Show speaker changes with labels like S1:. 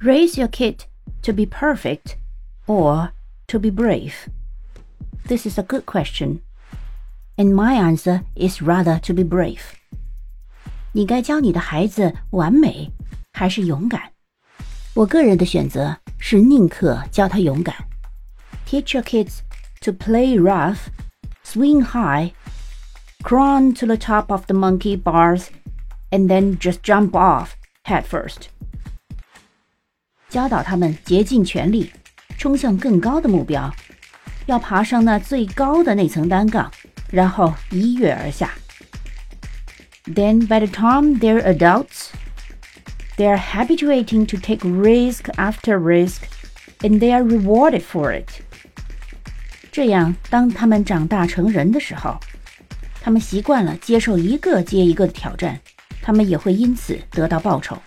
S1: Raise your kid to be perfect or to be brave? This is a good question. And my answer is rather to be brave. 你该教你的孩子完美还是勇敢？我个人的选择是宁可教他勇敢。Teach your kids to play rough, swing high, crawl to the top of the monkey bars, and then just jump off head first. 教导他们竭尽全力，冲向更高的目标，要爬上那最高的那层单杠，然后一跃而下。Then by the time they're adults, they're habituating to take risk after risk, and they are rewarded for it. 这样，当他们长大成人的时候，他们习惯了接受一个接一个的挑战，他们也会因此得到报酬。